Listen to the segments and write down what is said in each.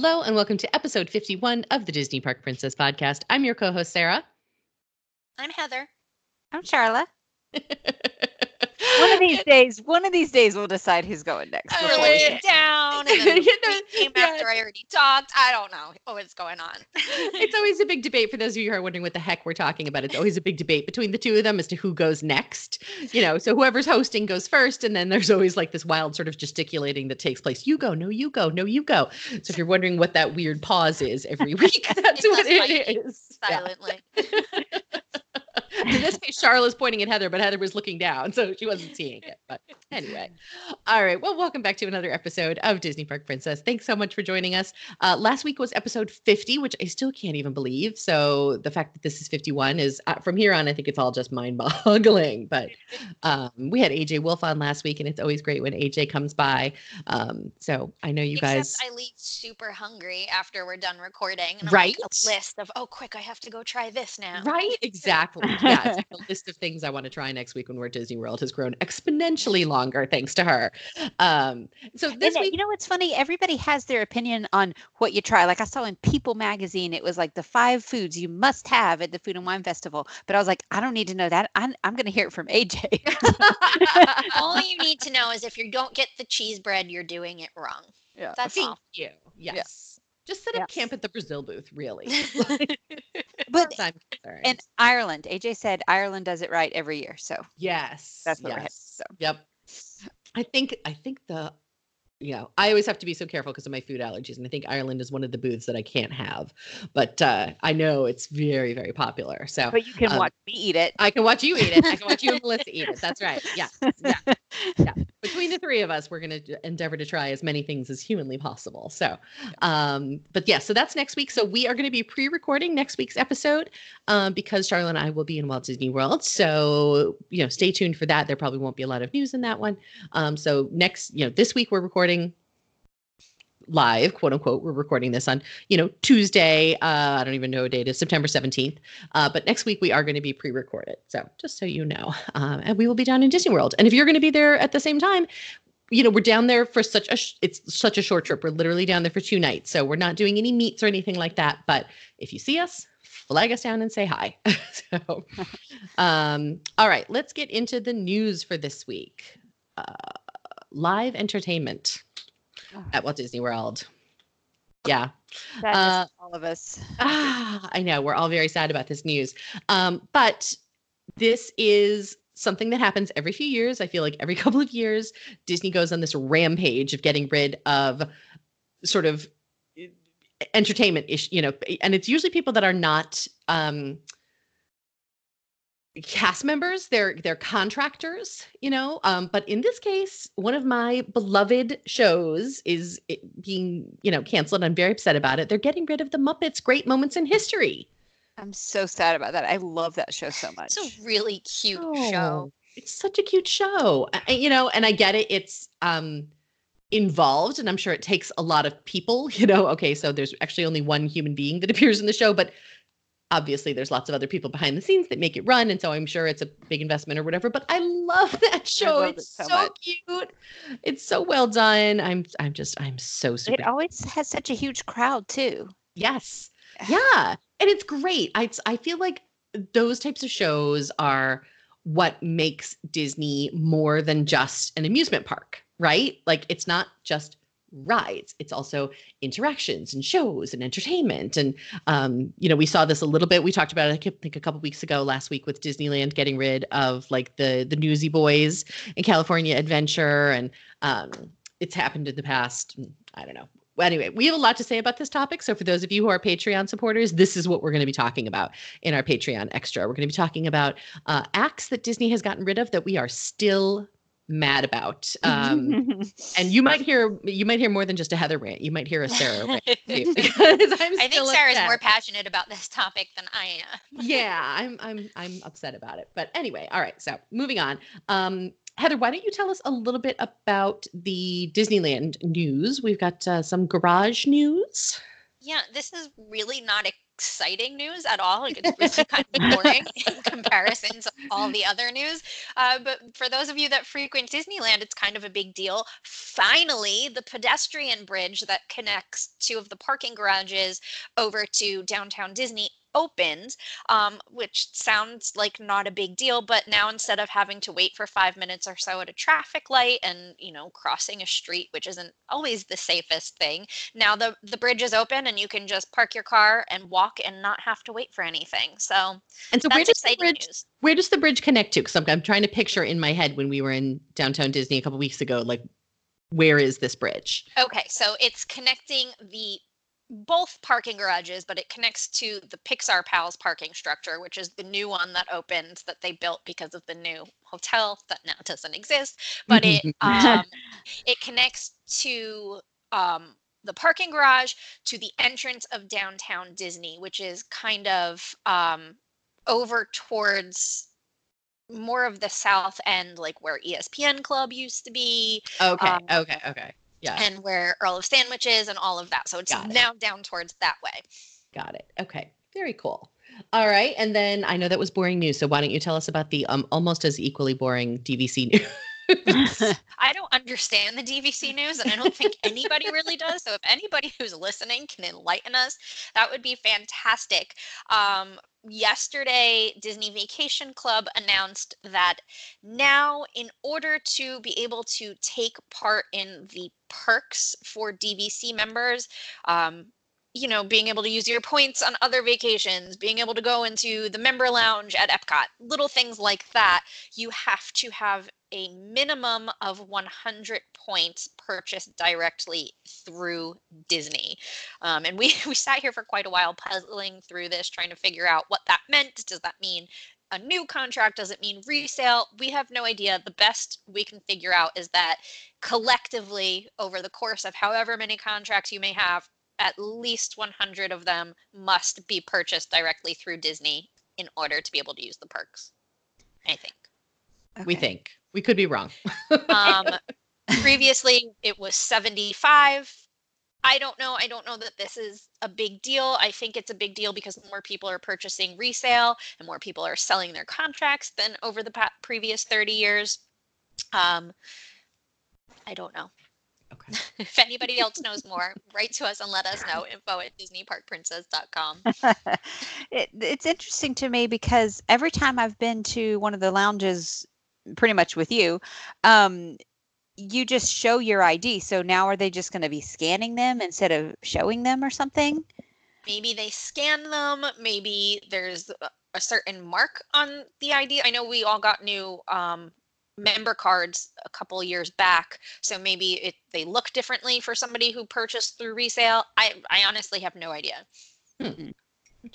Hello, and welcome to episode 51 of the Disney Park Princess podcast. I'm your co host, Sarah. I'm Heather. I'm Charla. One of these days, one of these days, we'll decide who's going next. I before wrote we it down, and then You know, came yeah. after I already talked. I don't know what's going on. it's always a big debate for those of you who are wondering what the heck we're talking about. It's always a big debate between the two of them as to who goes next. You know, so whoever's hosting goes first, and then there's always like this wild sort of gesticulating that takes place. You go, no, you go, no, you go. So if you're wondering what that weird pause is every week, that's what it is. is. Yeah. In this case, Charlotte's pointing at Heather, but Heather was looking down, so she wasn't seeing it. But anyway, all right. Well, welcome back to another episode of Disney Park Princess. Thanks so much for joining us. Uh, last week was episode 50, which I still can't even believe. So the fact that this is 51 is uh, from here on, I think it's all just mind boggling. But um, we had AJ Wolfe on last week, and it's always great when AJ comes by. Um, so I know you Except guys. I leave super hungry after we're done recording. Right? Like a list of, oh, quick, I have to go try this now. Right, exactly. Yeah, the list of things I want to try next week when we're at Disney World has grown exponentially longer thanks to her. Um, so this And, week, you know what's funny? Everybody has their opinion on what you try. Like I saw in People magazine, it was like the five foods you must have at the Food and Wine Festival. But I was like, I don't need to know that. I'm, I'm going to hear it from AJ. All you need to know is if you don't get the cheese bread, you're doing it wrong. yeah. That's thank all. you. Yes. Just set up Yes. camp at the Brazil booth, really. But in Ireland, AJ said Ireland does it right every year. So yes, that's what we're headed. So Yep. I think I think the you know, I always have to be so careful because of my food allergies. And I think Ireland is one of the booths that I can't have. But uh, I know it's very, very popular. So but you can Um, watch me eat it. I can watch you eat it. I can watch you and Melissa eat it. That's right. Yeah. Yeah. yeah. Between the three of us, we're going to endeavor to try as many things as humanly possible. So, um, but yeah, so that's next week. So we are going to be pre-recording next week's episode um, because Charlotte and I will be in Walt Disney World. So, you know, stay tuned for that. There probably won't be a lot of news in that one. Um, so next, you know, this week we're recording live, quote unquote. We're recording this on, you know, Tuesday. Uh, I don't even know what date is, September 17th. Uh, but next week we are going to be pre-recorded. So just so you know, um, and we will be down in Disney World. And if you're going to be there at the same time, you know, we're down there for such a sh- it's such a short trip. We're literally down there for two nights, so we're not doing any meets or anything like that. But if you see us, flag us down and say hi. so, um, all right, let's get into the news for this week. Uh, live entertainment. at Walt Disney World. Yeah. That uh, all of us. Ah, I know. We're all very sad about this news. Um, but this is something that happens every few years. I feel like every couple of years, Disney goes on this rampage of getting rid of sort of eh, entertainment ish, you know, and it's usually people that are not um cast members they're they're contractors you know um but in this case one of my beloved shows is being you know canceled. I'm very upset about it. They're getting rid of the muppets great moments in history. I'm so sad about that. I love that show so much. It's a really cute Oh, show. it's such a cute show. I- I- you know and i get it. It's um involved and i'm sure it takes a lot of people you know. Okay so there's actually only one human being that appears in the show but obviously there's lots of other people behind the scenes that make it run and so i'm sure it's a big investment or whatever but i love that show love it's it so, so cute it's so well done i'm i'm just i'm so super it always has such a huge crowd too. Yes. Yeah. And it's great. I I feel like those types of shows are what makes Disney more than just an amusement park, right? Like it's not just rides. It's also interactions and shows and entertainment. And um you know we saw this a little bit. We talked about it i think a couple weeks ago last week with disneyland getting rid of like the the newsy boys and california adventure. And um it's happened in the past mm, i don't know. Anyway, we have a lot to say about this topic. So, for those of you who are Patreon supporters, this is what we're going to be talking about in our Patreon extra. We're going to be talking about uh, acts that Disney has gotten rid of that we are still mad about. Um, and you might hear you might hear more than just a Heather rant. You might hear a Sarah rant too, I think Sarah's upset. more passionate about this topic than I am. yeah, I'm I'm I'm upset about it. But anyway, all right. So moving on. Um, Heather, why don't you tell us a little bit about the Disneyland news? We've got uh, some garage news. Yeah, this is really not exciting news at all. Like it's really kind of boring in comparison to all the other news. Uh, but for those of you that frequent Disneyland, it's kind of a big deal. Finally, the pedestrian bridge that connects two of the parking garages over to downtown Disney opened, um, which sounds like not a big deal. But now instead of having to wait for five minutes or so at a traffic light and you know crossing a street, which isn't always the safest thing, now the the bridge is open and you can just park your car and walk and not have to wait for anything. So And so where does the bridge news. where does the bridge connect to? Because I'm, I'm trying to picture in my head when we were in downtown Disney a couple weeks ago, like where is this bridge? Okay, so it's connecting the both parking garages, but it connects to the Pixar Pals parking structure, which is the new one that opened that they built because of the new hotel that now doesn't exist. But it um, it connects to um, the parking garage to the entrance of downtown Disney, which is kind of um, over towards more of the south end, like where ESPN Club used to be Okay, um, okay, okay. Yeah, and where Earl of Sandwich is and all of that. So it's Got it. now down towards that way. got it. Okay, very cool. All right, and then I know that was boring news. So why don't you tell us about the um almost as equally boring DVC news? I don't understand the DVC news, and I don't think anybody really does. So if anybody who's listening can enlighten us, that would be fantastic. Um, yesterday, Disney Vacation Club announced that now, in order to be able to take part in the perks for DVC members, um, you know, being able to use your points on other vacations, being able to go into the member lounge at Epcot, little things like that, you have to have a minimum of 100 points purchased directly through Disney. Um, and we, we sat here for quite a while puzzling through this, trying to figure out what that meant. Does that mean a new contract? Does it mean resale? We have no idea. The best we can figure out is that collectively, over the course of however many contracts you may have, at least 100 of them must be purchased directly through Disney in order to be able to use the perks. I think. We think we could be wrong. Um, previously, it was 75. I don't know. I don't know that this is a big deal. I think it's a big deal because more people are purchasing resale and more people are selling their contracts than over the pa- previous 30 years. Um, I don't know. If anybody else knows more, write to us and let us know. Info at DisneyParkPrincess.com. it, it's interesting to me because every time I've been to one of the lounges, pretty much with you, um, you just show your ID. So now are they just going to be scanning them instead of showing them or something? maybe they scan them maybe there's a- a certain mark on the id i know we all got new um, member cards a couple years back so maybe it they look differently for somebody who purchased through resale i i honestly have no idea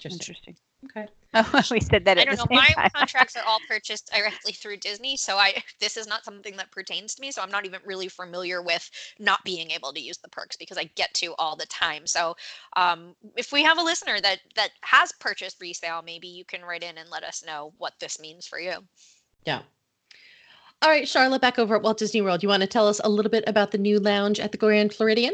Interesting. Okay. Oh, we said that i at don't the know same my time. contracts are all purchased directly through disney so i this is not something that pertains to me so i'm not even really familiar with not being able to use the perks because i get to all the time so um, if we have a listener that that has purchased resale maybe you can write in and let us know what this means for you Yeah. All right, Charlotte, back over at Walt Disney World. You want to tell us a little bit about the new lounge at the Grand Floridian?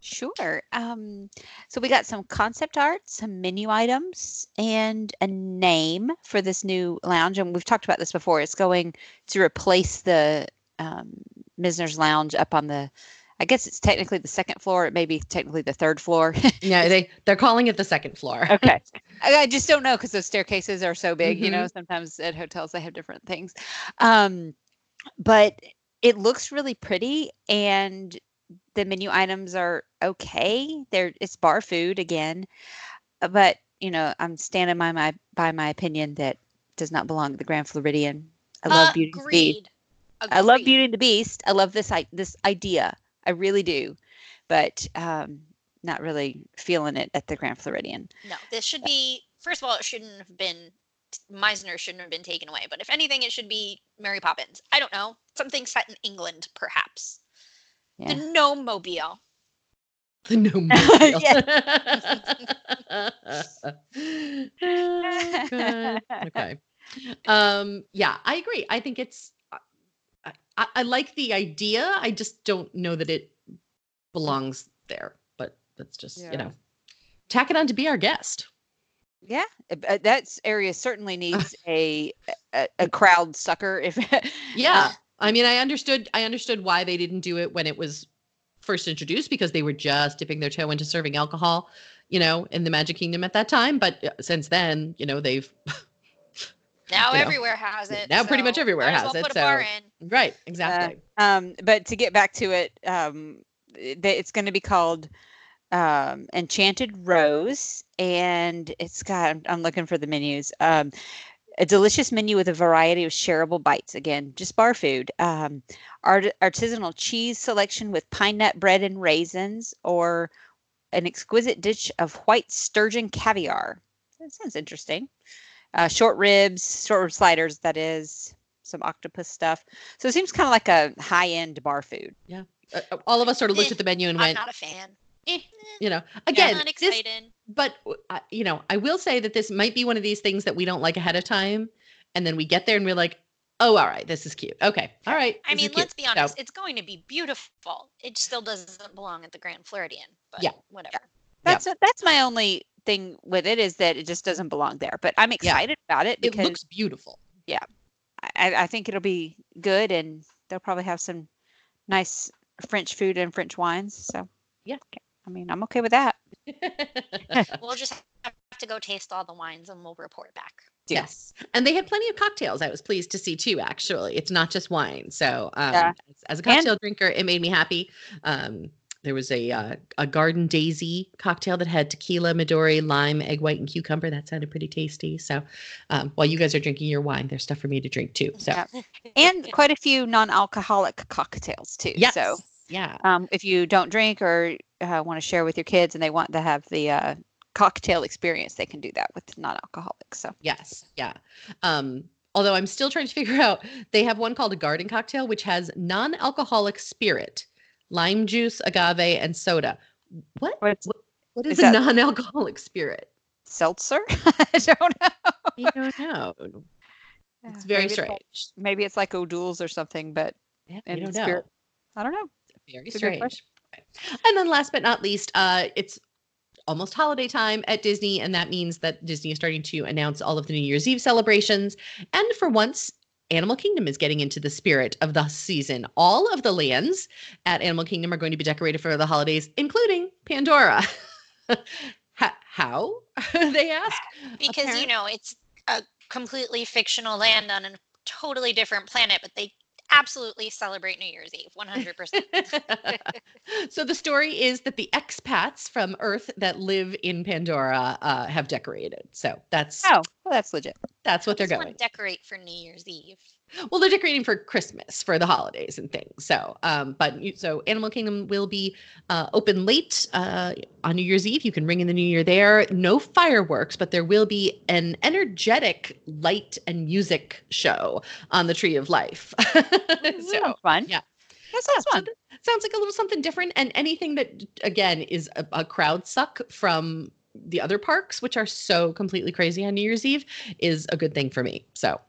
Sure. Um, so we got some concept art, some menu items, and a name for this new lounge. And we've talked about this before. It's going to replace the um, Mizner's Lounge up on the, I guess it's technically the second floor. It may be technically the third floor. Yeah, they they're calling it the second floor. okay. I, I just don't know because those staircases are so big. You know, sometimes at hotels they have different things. Um, but it looks really pretty, and the menu items are okay. They're it's bar food again, uh, but you know I'm standing by my by my opinion that does not belong to the Grand Floridian. I love Beauty and the Beast. Agreed. I love Beauty and the Beast. I love this I this idea. I really do, but um, not really feeling it at the Grand Floridian. No, this should be. First of all, it shouldn't have been. Mizner shouldn't have been taken away. But if anything, it should be Mary Poppins. I don't know. Something set in England, perhaps. Yeah. The Gnome Mobile. The gnome no okay. Um, yeah, I agree. I think it's I, I, I like the idea. I just don't know that it belongs there. But that's just, Yeah. you know. tack it on to be our guest. Yeah, uh, uh, that area certainly needs a, a a crowd sucker. If Yeah. I mean, I understood I understood why they didn't do it when it was first introduced because they were just dipping their toe into serving alcohol, you know, in the Magic Kingdom at that time, but uh, since then, you know, they've Now You know, everywhere has it. now pretty much everywhere has well it, Put a bar so- in. right, exactly. um, but to get back to it, um, it's going to be called um, Enchanted Rose, and it's got. I'm, I'm looking for the menus. Um, a delicious menu with a variety of shareable bites. Again, just bar food. Um, art- artisanal cheese selection with pine nut bread and raisins, or an exquisite dish of white sturgeon caviar. That sounds interesting. Uh, short ribs, short rib sliders. That is some octopus stuff. So it seems kind of like a high end bar food. Yeah. uh, all of us sort of looked Eh, at the menu and I'm went, not a fan. Eh, you know, yeah, again, not this but uh, you know, I will say that this might be one of these things that we don't like ahead of time, and then we get there and we're like, oh, all right, this is cute. Okay, all right. I mean, let's be So, honest. It's going to be beautiful. It still doesn't belong at the Grand Floridian. But Yeah. whatever. That's that's my only thing with it is that it just doesn't belong there. But I'm excited about it because it because looks beautiful. I, I think it'll be good and they'll probably have some nice French food and French wines. So Yeah. I mean, I'm okay with that. We'll just have to go taste all the wines and we'll report back. Deal. Yes, and they had plenty of cocktails. I was pleased to see too. Actually, it's not just wine. So, um, Yeah. as, as a And- cocktail drinker, it made me happy. Um, there was a uh, a garden daisy cocktail that had tequila, Midori, lime, egg white, and cucumber. That sounded pretty tasty. So, um, while you guys are drinking your wine, there's stuff for me to drink too. So, Yeah. And quite a few non-alcoholic cocktails too. yes, So yeah, um, if you don't drink or uh, want to share with your kids and they want to have the uh, cocktail experience, they can do that with non-alcoholic. So yes, yeah. Um, although I'm still trying to figure out, they have one called a garden cocktail, which has non-alcoholic spirit, lime juice, agave, and soda. What? What's- what, is, is a non-alcoholic spirit? seltzer, I don't know. I don't know. It's very maybe strange. like, maybe it's like O'Doul's or something, but Yeah, I don't know. I don't know. Very strange. And then last but not least, uh, it's almost holiday time at Disney, and that means that Disney is starting to announce all of the New Year's Eve celebrations. And for once, Animal Kingdom is getting into the spirit of the season. All of the lands at Animal Kingdom are going to be decorated for the holidays, including Pandora. How? they ask. Because, you know, it's a completely fictional land on a totally different planet, but they absolutely celebrate New Year's Eve 100%. so the story is that the expats from Earth that live in Pandora uh, have decorated. So that's Oh, well, that's legit. That's what they're Just wanna going. decorate for New Year's Eve. Well, they're decorating for Christmas for the holidays and things. So, um, but you, so Animal Kingdom will be uh, open late uh, on New Year's Eve. You can ring in the New Year there. No fireworks, but there will be an energetic light and music show on the Tree of Life. That so sounds fun. yeah. that sounds so fun. th- sounds like a little something different and anything that again is a, a crowd suck from the other parks which are so completely crazy on new year's eve is a good thing for me so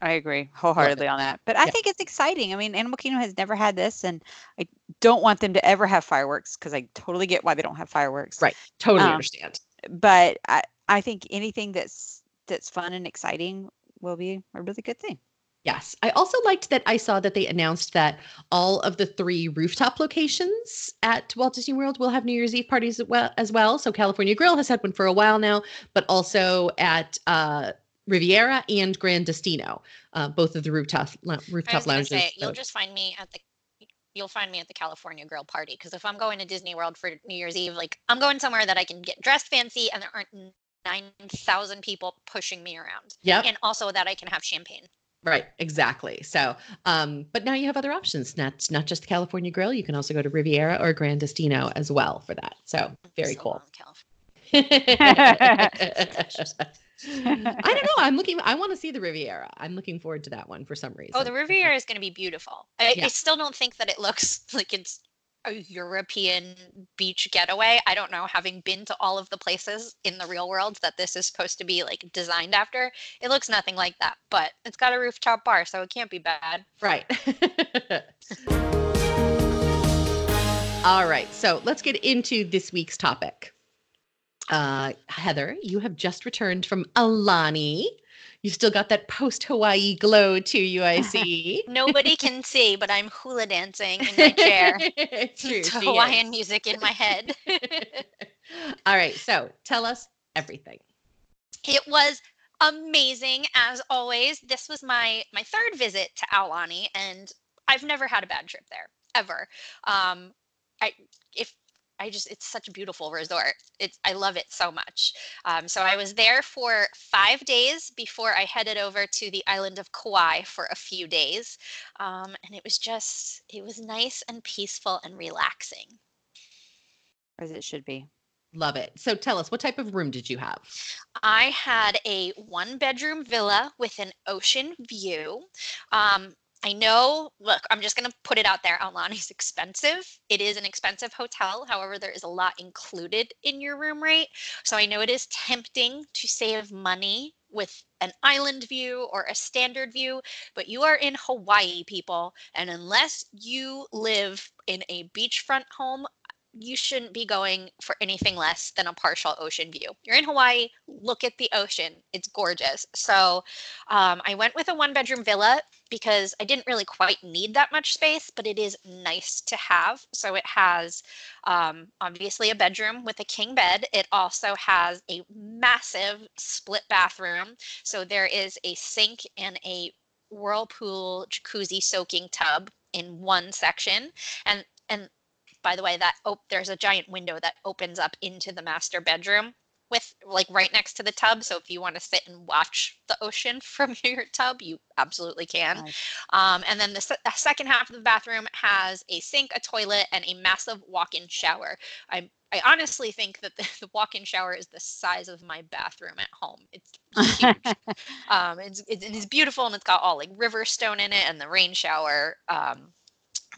I agree wholeheartedly on that. But I Yeah. think it's exciting. I mean, Animal Kingdom has never had this, and I don't want them to ever have fireworks because I totally get why they don't have fireworks. Right. totally Um, understand But I, I think anything that's that's fun and exciting will be a really good thing. Yes. I also liked that i saw that they announced that all of the three rooftop locations at walt disney world will have new year's eve parties as well as well. So california grill has had one for a while now but also at uh riviera and grand destino uh, both of the rooftop I rooftop lounges. say you'll so- just find me at the you'll find me at the California Grill party because if I'm going to Disney World for New Year's Eve, like I'm going somewhere that I can get dressed fancy and there aren't nine thousand people pushing me around, yep. And also that I can have champagne. Right, exactly. So, um, but now you have other options. Not not just California Grill. You can also go to Riviera or Grand Destino as well for that. So very So cool. I don't know. I'm looking. I want to see the Riviera. I'm looking forward to that one for some reason. Oh, the Riviera is going to be beautiful. I, Yeah. I still don't think that it looks like it's a European beach getaway. I don't know, having been to all of the places in the real world that this is supposed to be like designed after, it looks nothing like that. But it's got a rooftop bar, so it can't be bad. Right. All right. So let's get into this week's topic. Uh, Heather, you have just returned from Aulani. You still got that post Hawaii glow to you, I see. Nobody can see, but I'm hula dancing in my chair it's true. to Hawaiian is. music in my head. All right, so tell us everything. It was amazing as always. This was my my third visit to Aulani, and I've never had a bad trip there ever. Um, I if I just it's such a beautiful resort. It's I love it so much. Um, so I was there for five days before I headed over to the island of Kauai for a few days, um, and it was just it was nice and peaceful and relaxing. As it should be. Love it. So tell us, what type of room did you have? I had a one bedroom villa with an ocean view. Um, I know, look, I'm just going to put it out there. Aulani's expensive. It is an expensive hotel. However, there is a lot included in your room rate. So I know it is tempting to save money with an island view or a standard view, but you are in Hawaii, people. And unless you live in a beachfront home, you shouldn't be going for anything less than a partial ocean view. You're in Hawaii, look at the ocean. It's gorgeous. So um, I went with a one bedroom villa because I didn't really quite need that much space, but it is nice to have. So it has um, obviously a bedroom with a king bed. It also has a massive split bathroom. So there is a sink and a whirlpool jacuzzi soaking tub in one section. And and by the way, that oh, there's a giant window that opens up into the master bedroom with like right next to the tub. So if you want to sit and watch the ocean from your tub, you absolutely can. Nice. Um, and then the, se- the second half of the bathroom has a sink, a toilet, and a massive walk-in shower. I I honestly think that the, the walk-in shower is the size of my bathroom at home. It's huge. um, it's, it's, it's beautiful and it's got all like river stone in it and the rain shower, um,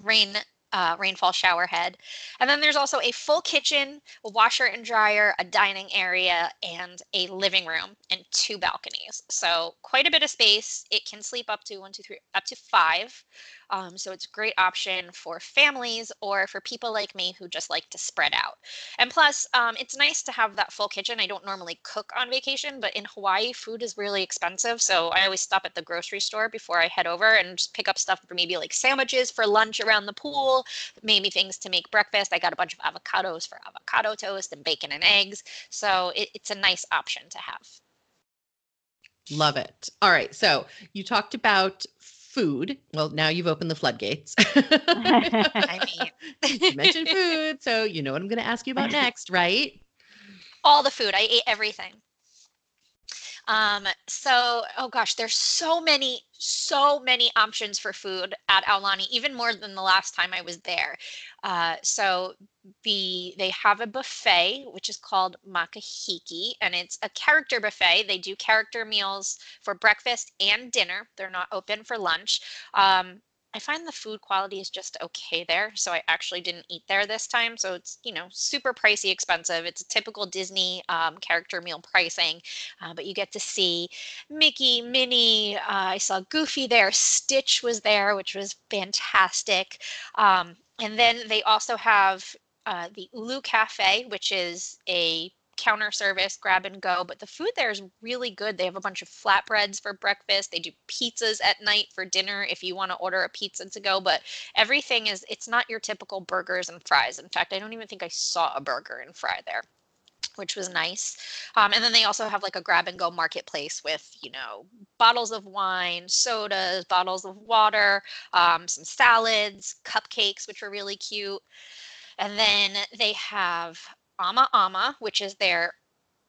rain uh, rainfall shower head. And then there's also a full kitchen, a washer and dryer, a dining area, and a living room and two balconies. So quite a bit of space. It can sleep up to one, two, three, up to five. Um, so it's a great option for families or for people like me who just like to spread out. And plus, um, it's nice to have that full kitchen. I don't normally cook on vacation, but in Hawaii, food is really expensive. So I always stop at the grocery store before I head over and just pick up stuff for maybe like sandwiches for lunch around the pool, maybe things to make breakfast. I got a bunch of avocados for avocado toast and bacon and eggs. So it, it's a nice option to have. Love it. All right. So you talked about food. Well, now you've opened the floodgates. I mean, you mentioned food, so you know what I'm going to ask you about next, right? all the food. I ate everything. Um, so, oh gosh, there's so many, so many options for food at Aulani, even more than the last time I was there. Uh, so the they have a buffet which is called Makahiki, and it's a character buffet. They do character meals for breakfast and dinner. They're not open for lunch. Um, I find the food quality is just okay there. So I actually didn't eat there this time. So it's, you know, super pricey, expensive. It's a typical Disney um, character meal pricing, uh, but you get to see Mickey, Minnie. Uh, I saw Goofy there. Stitch was there, which was fantastic. Um, and then they also have uh, the Ulu Cafe, which is a counter service, grab and go. But the food there is really good. They have a bunch of flatbreads for breakfast. They do pizzas at night for dinner if you want to order a pizza to go. But everything is, it's not your typical burgers and fries. In fact, I don't even think I saw a burger and fry there which was nice. Um, and then they also have like a grab and go marketplace with, you know, bottles of wine, sodas, bottles of water, um, some salads, cupcakes, which are really cute. And then they have Ama Ama, which is their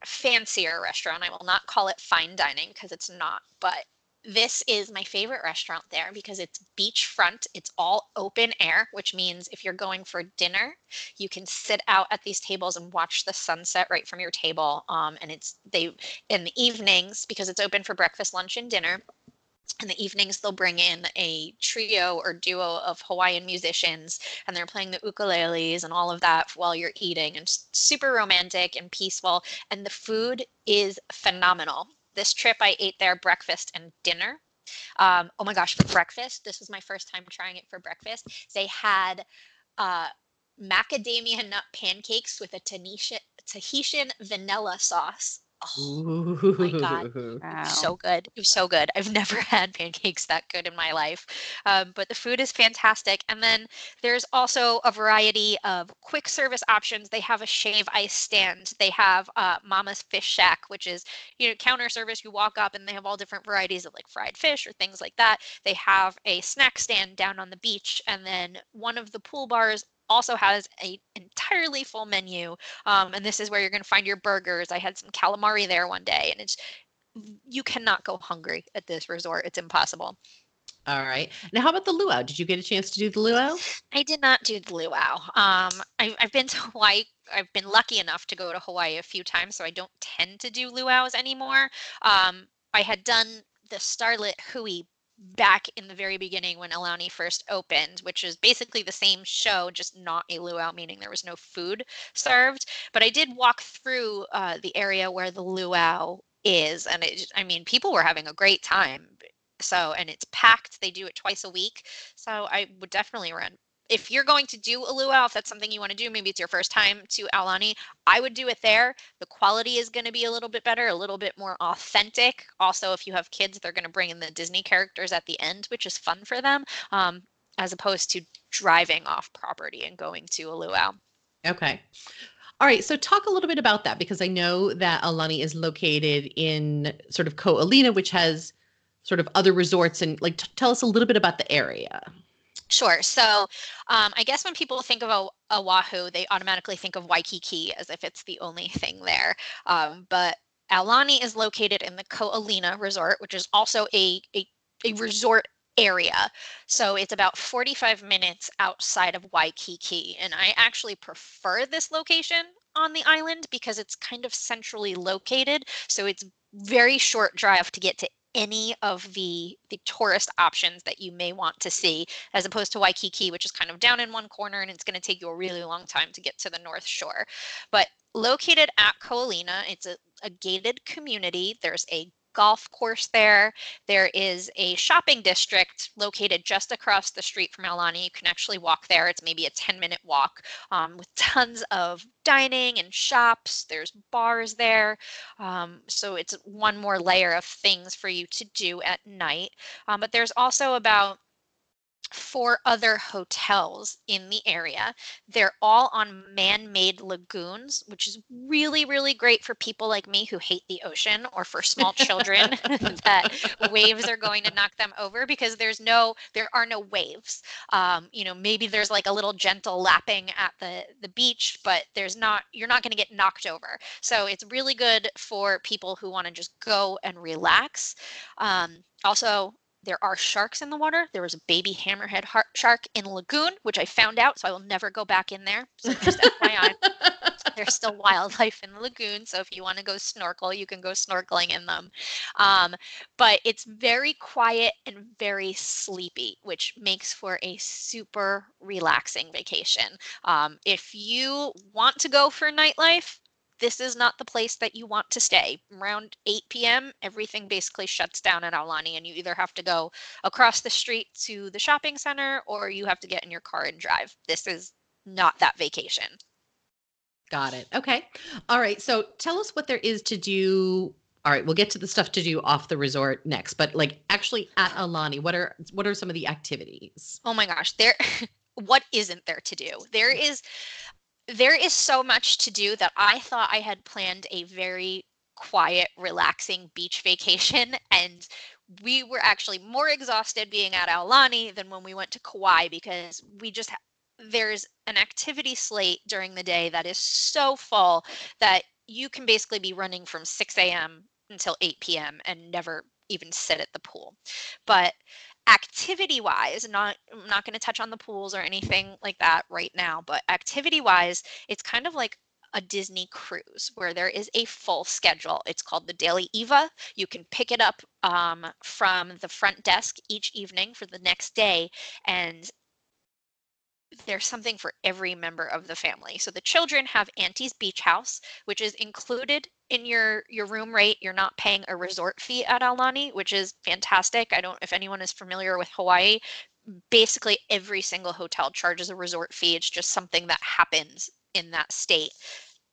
fancier restaurant. I will not call it fine dining because it's not, but this is my favorite restaurant there because it's beachfront. It's all open air, which means if you're going for dinner, you can sit out at these tables and watch the sunset right from your table. Um, and it's they in the evenings because it's open for breakfast, lunch, and dinner. In the evenings, they'll bring in a trio or duo of Hawaiian musicians, and they're playing the ukuleles and all of that while you're eating, and super romantic and peaceful. And the food is phenomenal. This trip, I ate there breakfast and dinner. Um, oh my gosh, for breakfast, this was my first time trying it for breakfast. They had uh, macadamia nut pancakes with a Tahitian, Tahitian vanilla sauce. Oh my God. Wow. so good. It was so good. I've never had pancakes that good in my life. Um, but the food is fantastic. And then there's also a variety of quick service options. They have a shave ice stand. They have uh, Mama's Fish Shack, which is you know counter service. You walk up and they have all different varieties of like fried fish or things like that. They have a snack stand down on the beach, and then one of the pool bars also has a entirely full menu um, and this is where you're going to find your burgers i had some calamari there one day and it's you cannot go hungry at this resort it's impossible All right. Now, how about the luau? Did you get a chance to do the luau? i did not do the luau um, I, i've been to hawaii i've been lucky enough to go to hawaii a few times so i don't tend to do luau's anymore um, i had done the starlit hui back in the very beginning when Aulani first opened, which is basically the same show, just not a luau, meaning there was no food served. But I did walk through uh, the area where the luau is, and it, I mean, people were having a great time. So, and it's packed. They do it twice a week. So, I would definitely run. If you're going to do a luau, if that's something you want to do, maybe it's your first time to Aulani, I would do it there. The quality is going to be a little bit better, a little bit more authentic. Also, if you have kids, they're going to bring in the Disney characters at the end, which is fun for them, um, as opposed to driving off property and going to a luau. Okay. All right. So, talk a little bit about that because I know that Aulani is located in sort of Ko Olina, which has sort of other resorts, and like t- tell us a little bit about the area. Sure. So, um, I guess when people think of Oahu, they automatically think of Waikiki as if it's the only thing there. Um, but Aulani is located in the Ko'olina Resort, which is also a, a, a resort area. So it's about 45 minutes outside of Waikiki. And I actually prefer this location on the island because it's kind of centrally located. So it's very short drive to get to any of the the tourist options that you may want to see as opposed to Waikiki which is kind of down in one corner and it's going to take you a really long time to get to the north shore. But located at Ko'olina it's a, a gated community. There's a golf course there. There is a shopping district located just across the street from Aulani you can actually walk there. It's maybe a 10 minute walk um, with tons of dining and shops. There's bars there. Um, so it's one more layer of things for you to do at night. Um, but there's also about four other hotels in the area. They're all on man made lagoons, which is really, really great for people like me who hate the ocean or for small children that waves are going to knock them over because there's no, there are no waves. Um, you know, maybe there's like a little gentle lapping at the, the beach, but there's not, you're not going to get knocked over. So it's really good for people who want to just go and relax. Um, also, there are sharks in the water. There was a baby hammerhead har- shark in lagoon, which I found out, so I will never go back in there. So just FYI, there's still wildlife in the lagoon. So if you want to go snorkel, you can go snorkeling in them. Um, but it's very quiet and very sleepy, which makes for a super relaxing vacation. Um, if you want to go for nightlife, this is not the place that you want to stay. Around 8 p.m., everything basically shuts down at Aulani, and you either have to go across the street to the shopping center or you have to get in your car and drive. This is not that vacation. Got it. Okay. All right. So, tell us what there is to do. All right, we'll get to the stuff to do off the resort next, but like actually at Aulani, what are what are some of the activities? Oh my gosh, there what isn't there to do? There is there is so much to do that I thought I had planned a very quiet, relaxing beach vacation. And we were actually more exhausted being at Aulani than when we went to Kauai because we just, there's an activity slate during the day that is so full that you can basically be running from 6 a.m. until 8 p.m. and never even sit at the pool. But activity wise not i'm not going to touch on the pools or anything like that right now but activity wise it's kind of like a Disney cruise where there is a full schedule. It's called the Daily Iwa. You can pick it up um, from the front desk each evening for the next day, and there's something for every member of the family. So the children have Auntie's Beach House, which is included in your your room rate. You're not paying a resort fee at Aulani, which is fantastic. I don't if anyone is familiar with Hawaii, basically every single hotel charges a resort fee. It's just something that happens in that state.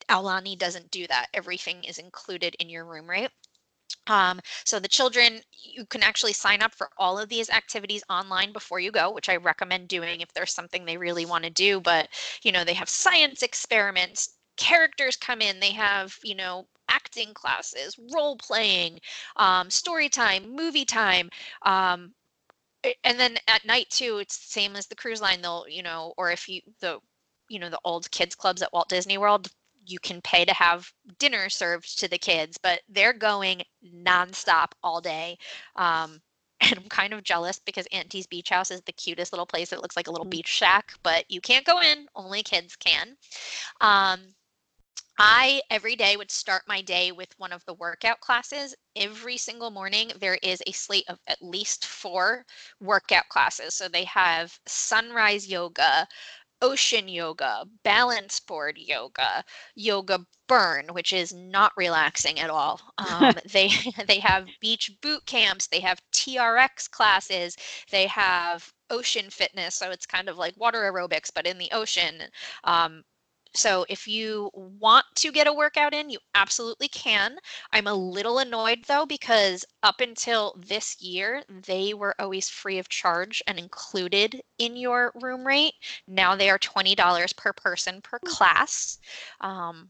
Aulani doesn't do that. Everything is included in your room rate. Um, so the children, you can actually sign up for all of these activities online before you go, which I recommend doing if there's something they really want to do. But, you know, they have science experiments, characters come in, they have, you know, acting classes, role playing, um, story time, movie time. Um, and then at night too, it's the same as the cruise line. They'll, you know, or if you, the, you know, the old kids clubs at Walt Disney World, you can pay to have dinner served to the kids, but they're going nonstop all day. Um, and I'm kind of jealous because Auntie's Beach House is the cutest little place. It looks like a little mm. beach shack, but you can't go in. Only kids can. Um, I every day would start my day with one of the workout classes. Every single morning, there is a slate of at least four workout classes. So they have sunrise yoga, ocean yoga, balance board yoga, yoga burn, which is not relaxing at all. Um, they they have beach boot camps, they have TRX classes, they have ocean fitness, so it's kind of like water aerobics but in the ocean. Um, so if you want to get a workout in, you absolutely can. I'm a little annoyed though because up until this year, they were always free of charge and included in your room rate. Now they are $20 per person per hmm. class, um,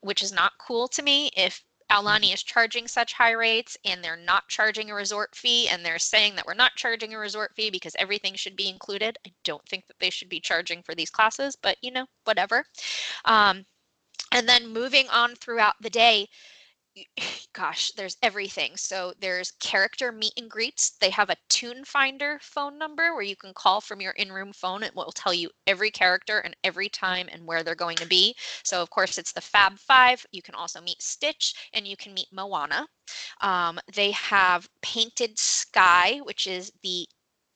which is not cool to me. If Aulani is charging such high rates and they're not charging a resort fee and they're saying that we're not charging a resort fee because everything should be included. I don't think that they should be charging for these classes, but you know, whatever. Um, and then moving on throughout the day, gosh, there's everything. So there's character meet and greets. They have a Tune Finder phone number where you can call from your in-room phone. And it will tell you every character and every time and where they're going to be. So of course it's the Fab Five. You can also meet Stitch and you can meet Moana. Um, they have Painted Sky, which is the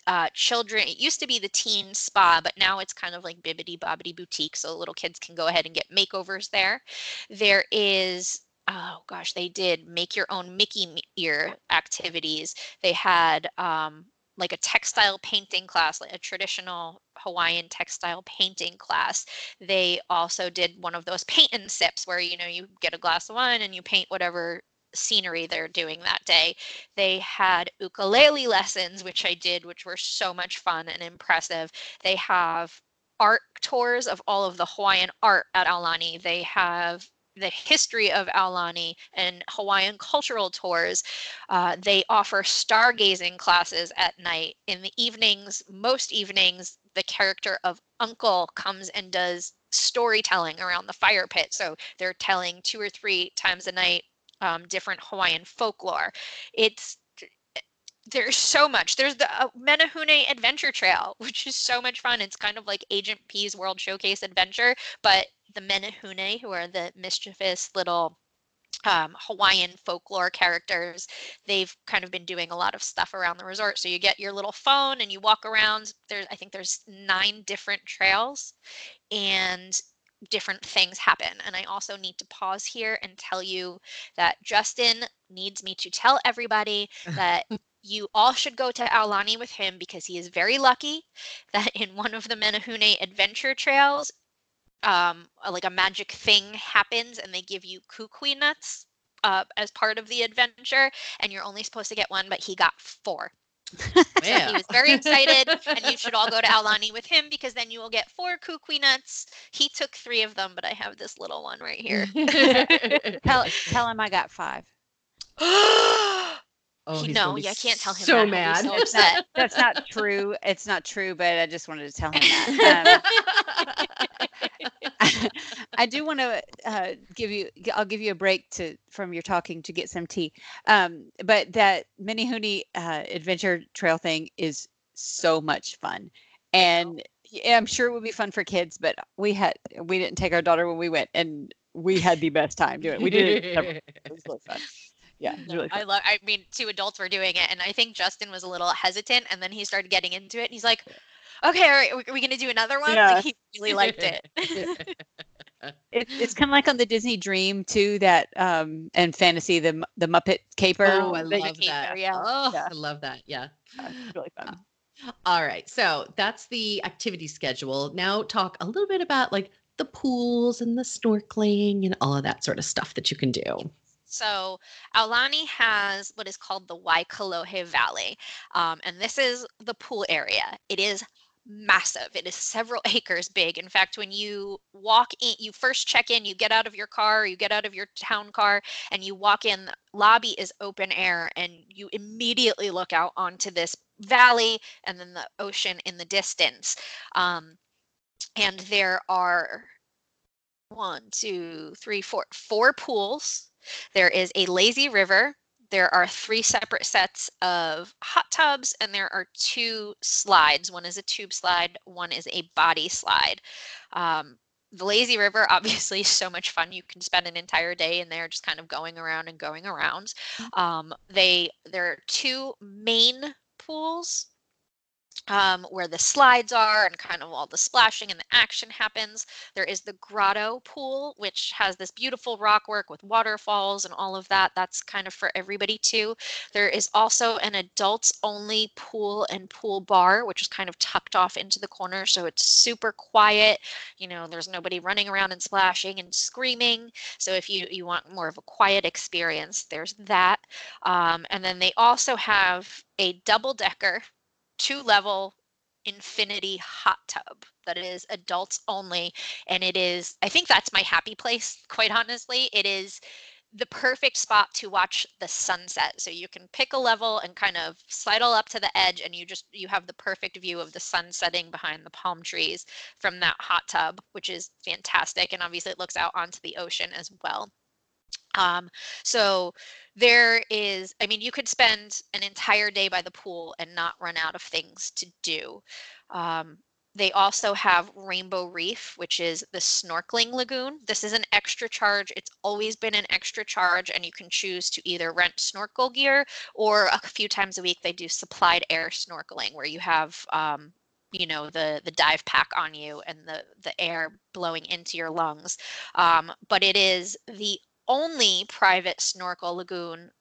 uh, children. It used to be the teen spa, but now it's kind of like Bibbidi Bobbidi Boutique, so little kids can go ahead and get makeovers there. There is oh gosh, they did make your own Mickey ear activities. They had um, like a textile painting class, like a traditional Hawaiian textile painting class. They also did one of those paint and sips where you know you get a glass of wine and you paint whatever scenery they're doing that day. They had ukulele lessons, which I did, which were so much fun and impressive. They have art tours of all of the Hawaiian art at Aulani. They have the history of Aulani and Hawaiian cultural tours. Uh, they offer stargazing classes at night. In the evenings, most evenings, the character of Uncle comes and does storytelling around the fire pit. So they're telling two or three times a night um, different Hawaiian folklore. It's there's so much. There's the uh, Menehune Adventure Trail, which is so much fun. It's kind of like Agent P's World Showcase Adventure, but the Menehune, who are the mischievous little um, Hawaiian folklore characters. They've kind of been doing a lot of stuff around the resort. So you get your little phone and you walk around. There's, I think there's nine different trails, and different things happen. And I also need to pause here and tell you that Justin needs me to tell everybody that you all should go to Aulani with him because he is very lucky that in one of the Menehune adventure trails, um, like a magic thing happens and they give you kukui nuts uh, as part of the adventure, and you're only supposed to get one, but he got four. so he was very excited, and you should all go to Aulani with him because then you will get four kukui nuts. He took three of them, but I have this little one right here. tell, tell him I got five. Oh, he, no, yeah, I can't tell him. So that. mad. So upset. That's not true. It's not true, but I just wanted to tell him that. Um, I do want to uh, give you. I'll give you a break to from your talking to get some tea. Um, but that Menehune uh, adventure trail thing is so much fun, and yeah, I'm sure it would be fun for kids. But we had we didn't take our daughter when we went, and we had the best time doing it. We did it. It was so fun yeah, really I love. I mean, two adults were doing it, and I think Justin was a little hesitant, and then he started getting into it, and he's like, "Okay, all right, are we gonna do another one?" Yeah. Like, he really liked it. it it's kind of like on the Disney Dream too, that um and fantasy the the Muppet Caper. Oh, I love that. yeah. Oh, yeah. I love that. Yeah, it's really fun. All right. So that's the activity schedule. Now talk a little bit about like the pools and the snorkeling and all of that sort of stuff that you can do. So Aulani has what is called the Waikolohe Valley, um, and this is the pool area. It is massive. It is several acres big. In fact, when you walk in, you first check in, you get out of your car, you get out of your town car, and you walk in. The lobby is open air, and you immediately look out onto this valley and then the ocean in the distance. Um, and there are one, two, three, four, four pools there is a lazy river. There are three separate sets of hot tubs, and there are two slides. One is a tube slide, one is a body slide. Um, the lazy river obviously is so much fun you can spend an entire day in there just kind of going around and going around mm. um, they there are two main pools um, where the slides are and kind of all the splashing and the action happens. There is the grotto pool, which has this beautiful rock work with waterfalls and all of that. That's kind of for everybody too. There is also an adults only pool and pool bar, which is kind of tucked off into the corner. So it's super quiet. You know, there's nobody running around and splashing and screaming. So if you, you want more of a quiet experience, there's that. Um, and then they also have a double decker two level infinity hot tub that is adults only and it is i think that's my happy place quite honestly. It is the perfect spot to watch the sunset. So you can pick a level and kind of sidle up to the edge and you just you have the perfect view of the sun setting behind the palm trees from that hot tub which is fantastic and obviously it looks out onto the ocean as well. Um, so there is, I mean, you could spend an entire day by the pool and not run out of things to do. Um, they also have Rainbow Reef, which is the snorkeling lagoon. This is an extra charge. It's always been an extra charge, and you can choose to either rent snorkel gear or a few times a week they do supplied air snorkeling, where you have um, you know the the dive pack on you and the the air blowing into your lungs um, but it is the only private snorkel lagoon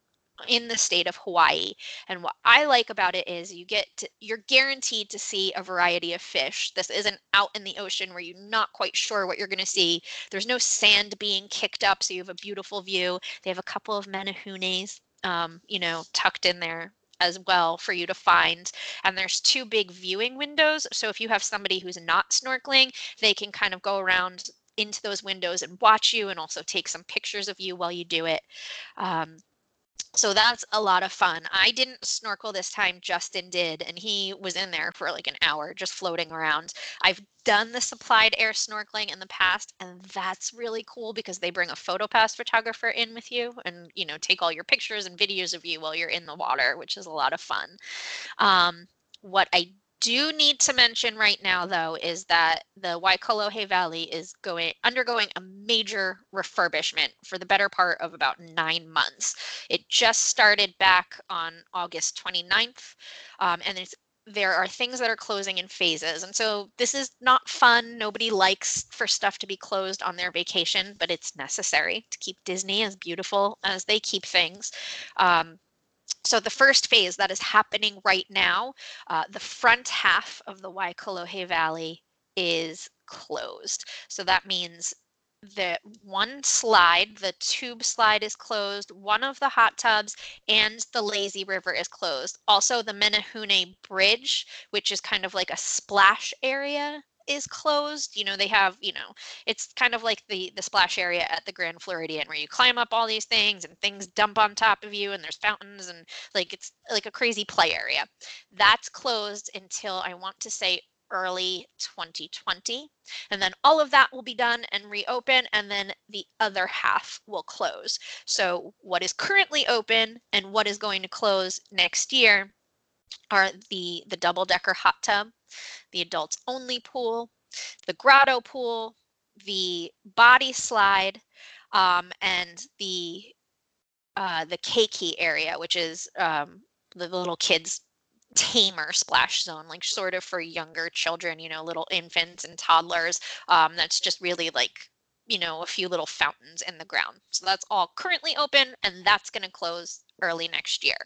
in the state of Hawaii. And what I like about it is you get to, you're guaranteed to see a variety of fish. This isn't out in the ocean where you're not quite sure what you're going to see. There's no sand being kicked up, so you have a beautiful view. They have a couple of Menehunes, um, you know, tucked in there as well for you to find. And there's two big viewing windows. So if you have somebody who's not snorkeling, they can kind of go around into those windows and watch you and also take some pictures of you while you do it. Um, so that's a lot of fun. I didn't snorkel this time, Justin did, and he was in there for like an hour just floating around. I've done the supplied air snorkeling in the past, and that's really cool because they bring a PhotoPass photographer in with you and, you know, take all your pictures and videos of you while you're in the water, which is a lot of fun. Um, what I do need to mention right now though is that the Waikolohe Valley is going undergoing a major refurbishment for the better part of about nine months. It just started back on August 29th, um, and there are things that are closing in phases. And so this is not fun. Nobody likes for stuff to be closed on their vacation, but it's necessary to keep Disney as beautiful as they keep things. Um, so the first phase that is happening right now, uh, the front half of the Waikolohe Valley is closed. So that means the one slide, the tube slide is closed, one of the hot tubs and the lazy river is closed. Also the Menehune Bridge, which is kind of like a splash area is closed. You know, they have, you know, it's kind of like the the splash area at the Grand Floridian where you climb up all these things and things dump on top of you and there's fountains and like it's like a crazy play area. That's closed until I want to say early 2020 and then all of that will be done and reopen and then the other half will close so what is currently open and what is going to close next year are the the double decker hot tub the adults only pool, the grotto pool, the body slide, um, and the uh, the keiki area, which is um, the little kids tamer splash zone, like sort of for younger children, you know, little infants and toddlers. Um, that's just really like you know, a few little fountains in the ground. So that's all currently open and that's going to close early next year.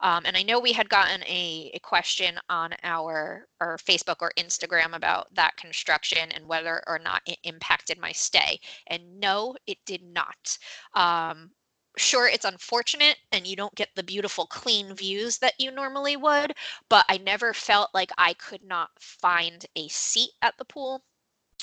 Um, and I know we had gotten a, a question on our, our Facebook or Instagram about that construction and whether or not it impacted my stay. And no, it did not. Um, sure it's unfortunate and you don't get the beautiful clean views that you normally would but i never felt like i could not find a seat at the pool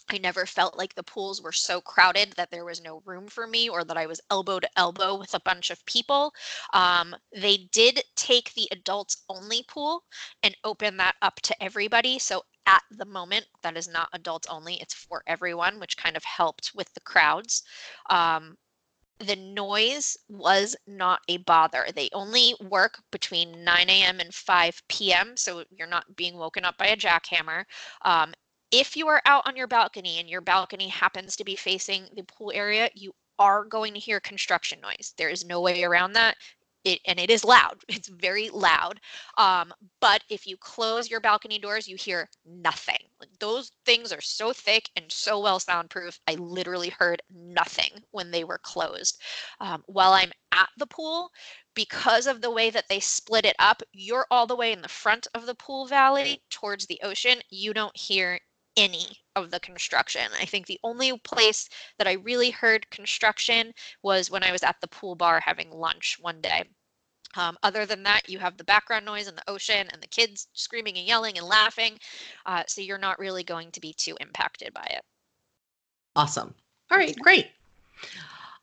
I never felt like the pools were so crowded that there was no room for me or that I was elbow to elbow with a bunch of people. Um, they did take the adults only pool and open that up to everybody. So at the moment, that is not adults only, it's for everyone, which kind of helped with the crowds. Um, the noise was not a bother. They only work between 9 a.m. and 5 p.m., so you're not being woken up by a jackhammer. Um, if you are out on your balcony and your balcony happens to be facing the pool area, you are going to hear construction noise. There is no way around that. It, and it is loud. It's very loud. Um, but if you close your balcony doors, you hear nothing. Like those things are so thick and so well soundproof. I literally heard nothing when they were closed. Um, while I'm at the pool, because of the way that they split it up, you're all the way in the front of the pool valley towards the ocean. You don't hear any of the construction. I think the only place that I really heard construction was when I was at the pool bar having lunch one day. Um, other than that, you have the background noise and the ocean and the kids screaming and yelling and laughing. Uh, so you're not really going to be too impacted by it. Awesome. All right, great.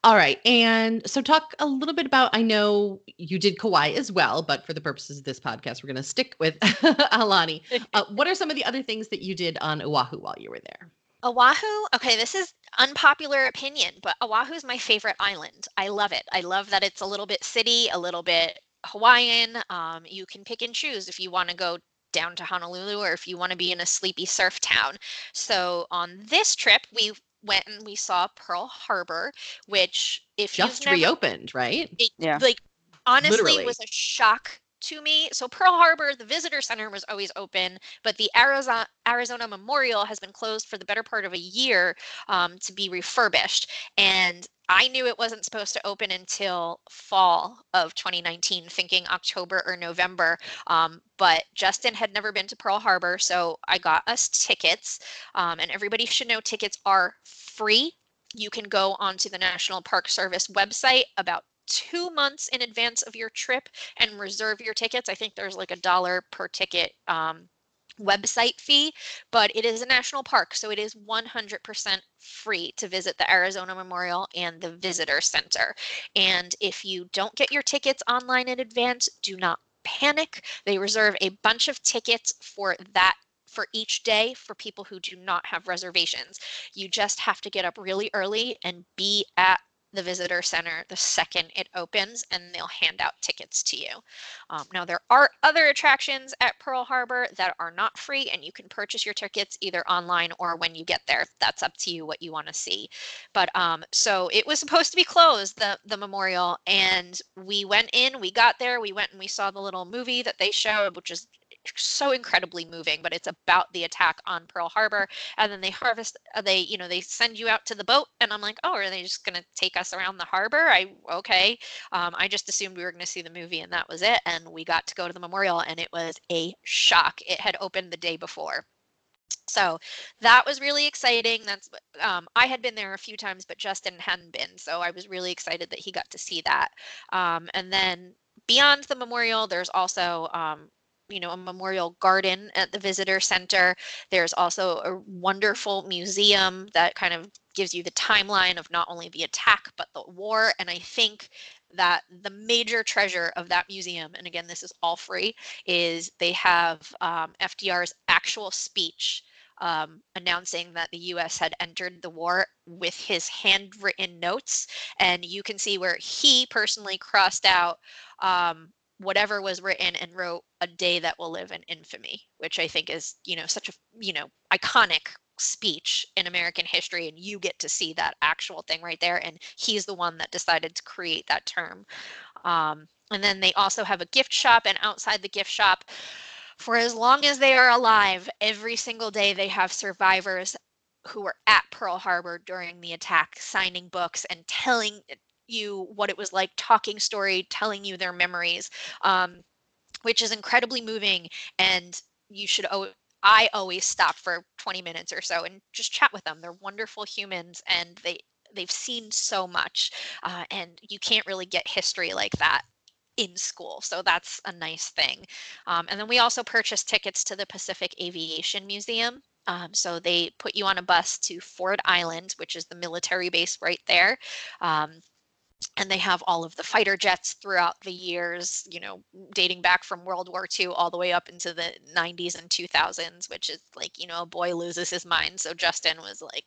All right. And so talk a little bit about I know you did Kauai as well, but for the purposes of this podcast, we're going to stick with Aulani. Uh, what are some of the other things that you did on Oahu while you were there? Oahu, okay, this is unpopular opinion, but Oahu is my favorite island. I love it. I love that it's a little bit city, a little bit Hawaiian. Um, you can pick and choose if you want to go down to Honolulu or if you want to be in a sleepy surf town. So on this trip, we went and we saw Pearl Harbor, which if just never, reopened, right? It, yeah. Like honestly Literally. was a shock to me. So Pearl Harbor, the visitor center was always open, but the Arizona Arizona Memorial has been closed for the better part of a year um, to be refurbished. And I knew it wasn't supposed to open until fall of 2019, thinking October or November. Um, but Justin had never been to Pearl Harbor, so I got us tickets. Um, and everybody should know tickets are free. You can go onto the National Park Service website about two months in advance of your trip and reserve your tickets. I think there's like a dollar per ticket um, website fee, but it is a national park, so it is 100% free to visit the Arizona Memorial and the Visitor Center. And if you don't get your tickets online in advance, do not panic. They reserve a bunch of tickets for that for each day for people who do not have reservations. You just have to get up really early and be at the visitor center the second it opens and they'll hand out tickets to you. Um, now there are other attractions at Pearl Harbor that are not free and you can purchase your tickets either online or when you get there. That's up to you what you want to see. But um, so it was supposed to be closed, the, the memorial, and we went in, we got there, we went and we saw the little movie that they showed, which is so incredibly moving but it's about the attack on pearl harbor and then they harvest uh, they you know they send you out to the boat and i'm like oh are they just going to take us around the harbor? I okay. Um, i just assumed we were going to see the movie and that was it and we got to go to the memorial and it was a shock. It had opened the day before. So that was really exciting. That's um, i had been there a few times but justin hadn't been so i was really excited that he got to see that. Um, and then beyond the memorial there's also um, you know a memorial garden at the visitor center there's also a wonderful museum that kind of gives you the timeline of not only the attack but the war and i think that the major treasure of that museum and again this is all free is they have um, fdr's actual speech um, announcing that the US had entered the war with his handwritten notes. And you can see where he personally crossed out um, whatever was written and wrote a day that will live in infamy which i think is you know such a you know iconic speech in american history and you get to see that actual thing right there and he's the one that decided to create that term. Um, and then they also have a gift shop and outside the gift shop for as long as they are alive every single day they have survivors who were at Pearl Harbor during the attack signing books and telling you what it was like talking story telling you their memories um, which is incredibly moving and you should o- i always stop for 20 minutes or so and just chat with them. They're wonderful humans and they they've seen so much uh, and you can't really get history like that in school so that's a nice thing. Um, and then we also purchased tickets to the pacific aviation museum um, so they put you on a bus to ford island which is the military base right there um, and they have all of the fighter jets throughout the years, you know, dating back from World War II all the way up into the 90s and 2000s, which is like, you know, a boy loses his mind. So Justin was like,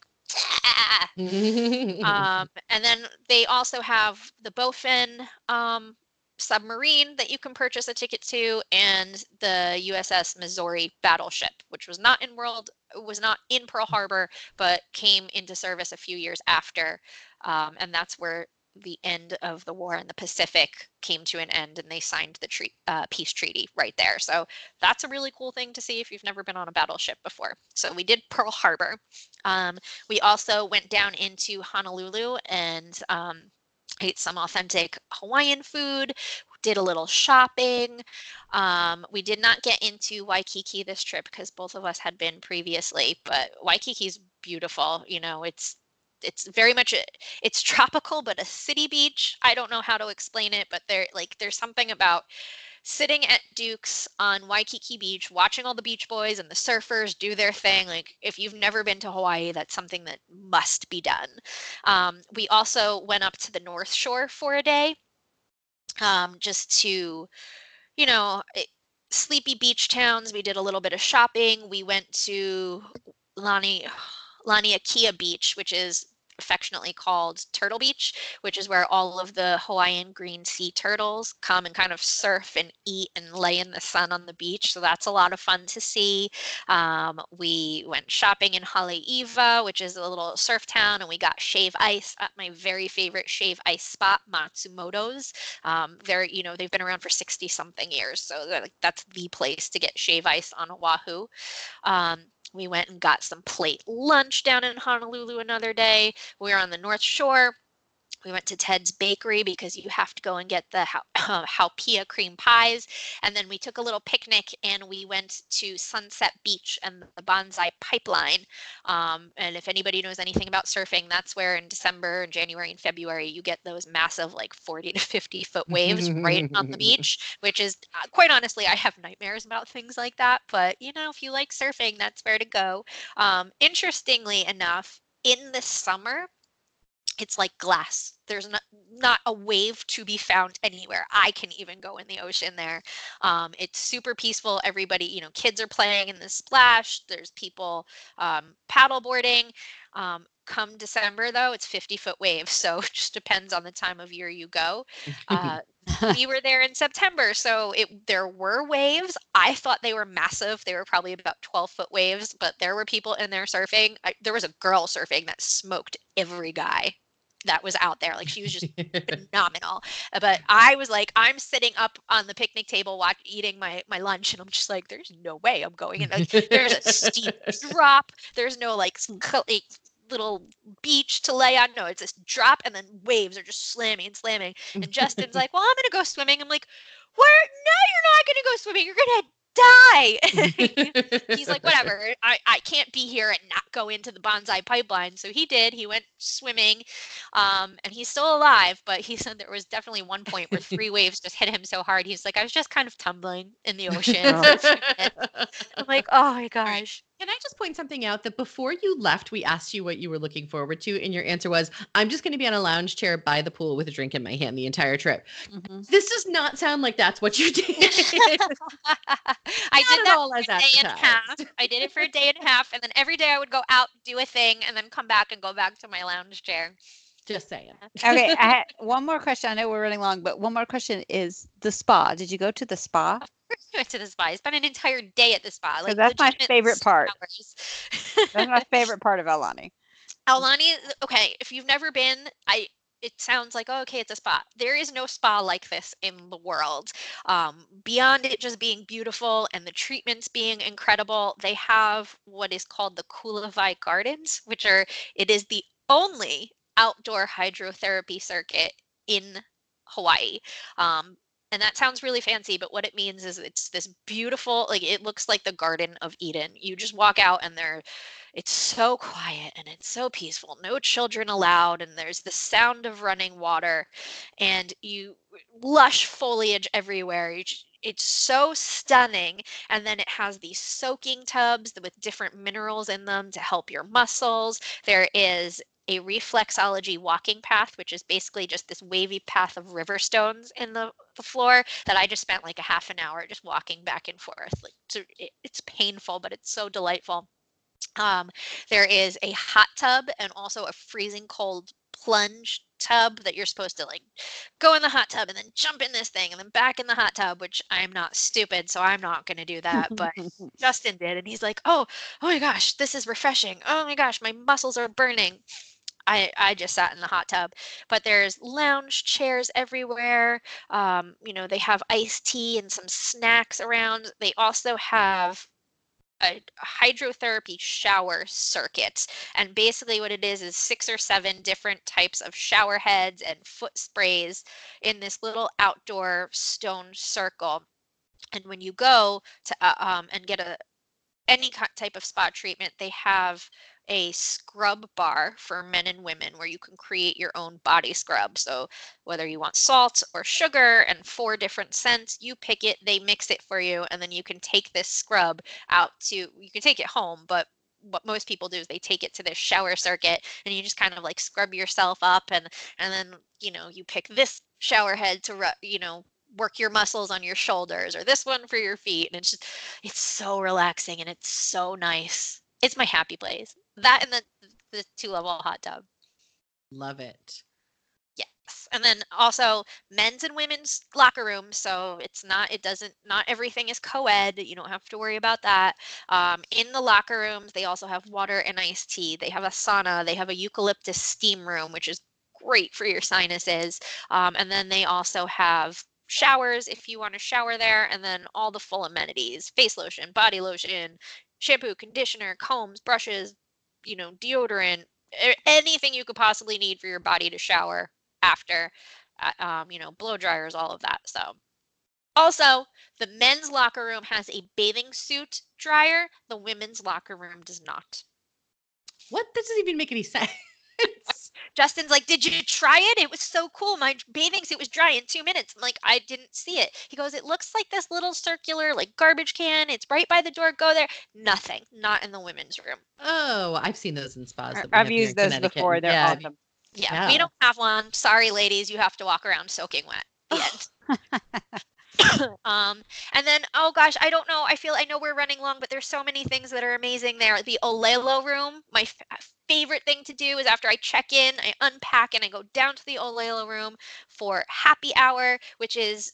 ah. um, and then they also have the Bowfin um, submarine that you can purchase a ticket to, and the USS Missouri battleship, which was not in World was not in Pearl Harbor, but came into service a few years after, um, and that's where the end of the war in the Pacific came to an end and they signed the tre- uh, peace treaty right there. So that's a really cool thing to see if you've never been on a battleship before. So we did Pearl Harbor. Um, we also went down into Honolulu and um, ate some authentic Hawaiian food. Did a little shopping. Um, we did not get into Waikiki this trip because both of us had been previously, but Waikiki's beautiful. You know, it's it's very much a, it's tropical but a city beach. I don't know how to explain it but there like there's something about sitting at duke's on waikiki beach watching all the beach boys and the surfers do their thing. Like if you've never been to hawaii that's something that must be done. Um, we also went up to the north shore for a day um, just to you know it, sleepy beach towns. We did a little bit of shopping. We went to lani laniakea beach which is affectionately called Turtle Beach, which is where all of the Hawaiian green sea turtles come and kind of surf and eat and lay in the sun on the beach. So that's a lot of fun to see. Um, we went shopping in Haleiwa, which is a little surf town, and we got shave ice at my very favorite shave ice spot, Matsumoto's. Um, they're, you know, they've been around for 60 something years. So that's the place to get shave ice on Oahu. Um, we went and got some plate lunch down in Honolulu another day. We were on the North Shore. We went to Ted's Bakery because you have to go and get the uh, Haupia cream pies. And then we took a little picnic and we went to Sunset Beach and the Banzai Pipeline. Um, and if anybody knows anything about surfing, that's where in December and January and February you get those massive, like 40 to 50 foot waves right on the beach, which is uh, quite honestly, I have nightmares about things like that. But you know, if you like surfing, that's where to go. Um, interestingly enough, in the summer, it's like glass. There's not, not a wave to be found anywhere. I can even go in the ocean there. Um, it's super peaceful. Everybody, you know, kids are playing in the splash. There's people um, paddle boarding. Um, come December, though, it's 50 foot waves. So it just depends on the time of year you go. Uh, we were there in September, so it there were waves. I thought they were massive. They were probably about 12 foot waves, but there were people in there surfing. I, there was a girl surfing that smoked every guy that was out there. Like she was just phenomenal. But I was like, I'm sitting up on the picnic table, watch, eating my my lunch, and I'm just like, there's no way I'm going in. Like, there's a steep drop. There's no like, like little beach to lay on. No, it's this drop, and then waves are just slamming and slamming. And Justin's like, well, I'm gonna go swimming. I'm like, where? No, you're not gonna go swimming. You're gonna die. He's like, whatever. I, I can't be here and not go into the Banzai pipeline. So he did. He went swimming um, and he's still alive. But he said there was definitely one point where three waves just hit him so hard. He's like, I was just kind of tumbling in the ocean. I'm like, oh my gosh. Can I just point something out that before you left, we asked you what you were looking forward to, and your answer was, I'm just going to be on a lounge chair by the pool with a drink in my hand the entire trip. Mm-hmm. This does not sound like that's what you did. I did that for a day and a half. I did it for a day and a half, and then every day I would go out, do a thing, and then come back and go back to my lounge chair. Just saying. okay, I had one more question. I know we're running long, but one more question is the spa. Did you go to the spa? Went to the spa. I spent an entire day at the spa. Like that's my favorite part. that's my favorite part of Aulani. Aulani, okay. If you've never been, I it sounds like oh, okay it's a spa there is no spa like this in the world um, beyond it just being beautiful and the treatments being incredible they have what is called the Kula Wai gardens which are it is the only outdoor hydrotherapy circuit in hawaii um, and that sounds really fancy but what it means is it's this beautiful like it looks like the garden of eden. You just walk out and there it's so quiet and it's so peaceful no children allowed and there's the sound of running water and you lush foliage everywhere. You just, it's so stunning and then it has these soaking tubs with different minerals in them to help your muscles. There is a reflexology walking path, which is basically just this wavy path of river stones in the, the floor that I just spent like a half an hour just walking back and forth. Like it, it's painful, but it's so delightful. Um, there is a hot tub and also a freezing cold plunge tub that you're supposed to like go in the hot tub and then jump in this thing and then back in the hot tub which i'm not stupid so i'm not going to do that but justin did and he's like oh oh my gosh this is refreshing oh my gosh my muscles are burning I, I just sat in the hot tub, but there's lounge chairs everywhere. Um, you know, they have iced tea and some snacks around. They also have a hydrotherapy shower circuit. And basically, what it is is six or seven different types of shower heads and foot sprays in this little outdoor stone circle. And when you go to uh, um, and get a any type of spa treatment, they have a scrub bar for men and women where you can create your own body scrub. So whether you want salt or sugar and four different scents, you pick it, they mix it for you, and then you can take this scrub out to you can take it home, but what most people do is they take it to this shower circuit and you just kind of like scrub yourself up and and then you know you pick this shower head to you know work your muscles on your shoulders or this one for your feet and it's just it's so relaxing and it's so nice it's my happy place that and the the two level hot tub. Love it. Yes. And then also men's and women's locker rooms. So it's not, it doesn't, not everything is co ed. You don't have to worry about that. Um, in the locker rooms, they also have water and iced tea. They have a sauna. They have a eucalyptus steam room, which is great for your sinuses. Um, and then they also have showers if you want to shower there. And then all the full amenities face lotion, body lotion, shampoo, conditioner, combs, brushes, you know, deodorant, anything you could possibly need for your body to shower after, uh, um, you know, blow dryers, all of that. So, also, the men's locker room has a bathing suit dryer. The women's locker room does not. What? That doesn't even make any sense. Justin's like, Did you try it? It was so cool. My bathing suit was dry in two minutes. I'm like, I didn't see it. He goes, It looks like this little circular, like garbage can. It's right by the door. Go there. Nothing. Not in the women's room. Oh, I've seen those in spas. I've used those before. They're yeah. awesome. Yeah, yeah, we don't have one. Sorry, ladies. You have to walk around soaking wet. The end. um, and then, oh gosh, I don't know. I feel I know we're running long, but there's so many things that are amazing there. The Olelo room, my f- favorite thing to do is after I check in, I unpack and I go down to the Olelo room for happy hour, which is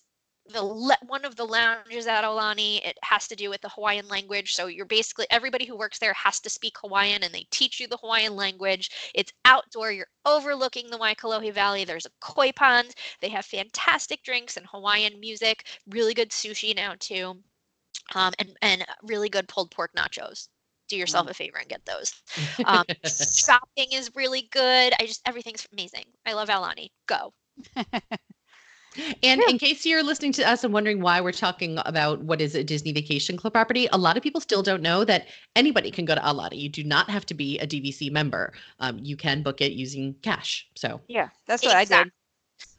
the le- one of the lounges at Aulani, it has to do with the Hawaiian language. So you're basically everybody who works there has to speak Hawaiian, and they teach you the Hawaiian language. It's outdoor. You're overlooking the Waikolohe Valley. There's a koi pond. They have fantastic drinks and Hawaiian music. Really good sushi now too, um, and and really good pulled pork nachos. Do yourself mm. a favor and get those. Um, shopping is really good. I just everything's amazing. I love Aulani. Go. And yeah. in case you're listening to us and wondering why we're talking about what is a Disney Vacation Club property, a lot of people still don't know that anybody can go to Aulani. You do not have to be a DVC member. Um, you can book it using cash. So yeah, that's what exactly. I did.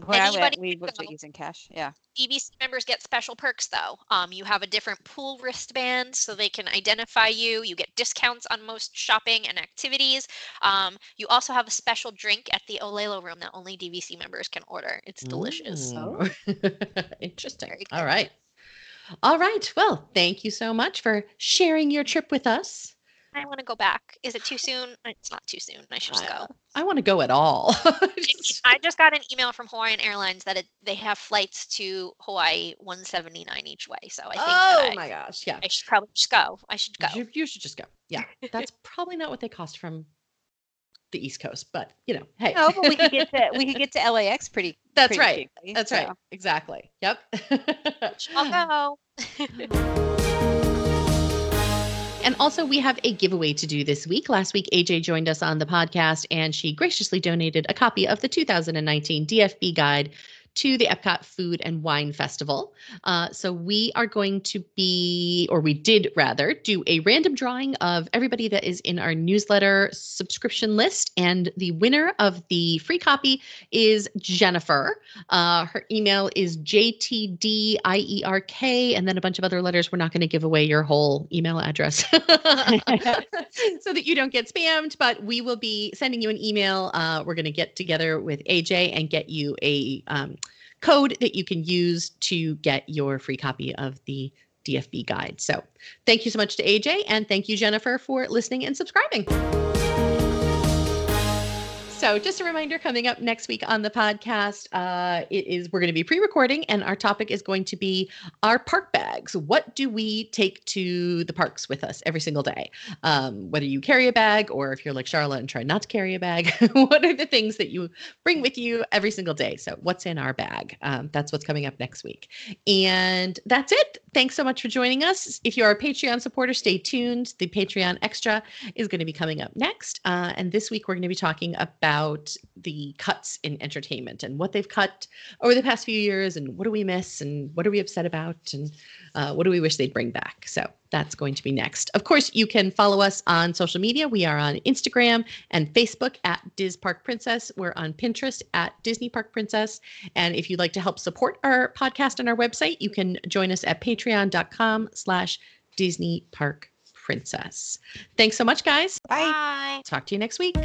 Where I went, we booked it using cash. Yeah. DVC members get special perks though. Um, you have a different pool wristband so they can identify you. You get discounts on most shopping and activities. Um, you also have a special drink at the Olelo room that only DVC members can order. It's delicious. Oh. Interesting. All right. All right. Well, thank you so much for sharing your trip with us. I want to go back. Is it too soon? Uh, it's not too soon. I should just go. I want to go at all. I just got an email from Hawaiian Airlines that it, they have flights to Hawaii 179 each way. So I think Oh I, my gosh. Yeah. I should probably just go. I should go. You, you should just go. Yeah. That's probably not what they cost from the East Coast, but you know, hey. Oh, but we could get to we could get to LAX pretty. That's pretty right. cheaply, That's so. right. Exactly. Yep. I'll go. And also, we have a giveaway to do this week. Last week, AJ joined us on the podcast and she graciously donated a copy of the 2019 DFB guide to the Epcot Food and Wine Festival. Uh, so, we are going to be, or we did rather, do a random drawing of everybody that is in our newsletter subscription list. And the winner of the free copy is Jennifer. Uh, her email is JTDIERK, and then a bunch of other letters. We're not going to give away your whole email address so that you don't get spammed, but we will be sending you an email. Uh, we're going to get together with AJ and get you a um, code that you can use to get your free copy of the DFB guide. So thank you so much to AJ and thank you, Jennifer, for listening and subscribing. So, just a reminder coming up next week on the podcast, uh, it is we're going to be pre recording, and our topic is going to be our park bags. What do we take to the parks with us every single day? Um, whether you carry a bag or if you're like Charlotte and try not to carry a bag, what are the things that you bring with you every single day? So, what's in our bag? Um, that's what's coming up next week. And that's it. Thanks so much for joining us. If you are a Patreon supporter, stay tuned. The Patreon Extra is going to be coming up next. Uh, and this week, we're going to be talking about the cuts in entertainment and what they've cut over the past few years and what do we miss and what are we upset about and uh, what do we wish they'd bring back. So that's going to be next. Of course, you can follow us on social media. We are on Instagram and Facebook at Diz Park Princess. We're on Pinterest at Disney Park Princess. And if you'd like to help support our podcast and our website, you can join us at patreon.com slash Disney Park Princess. Thanks so much, guys. Bye. Bye. Talk to you next week.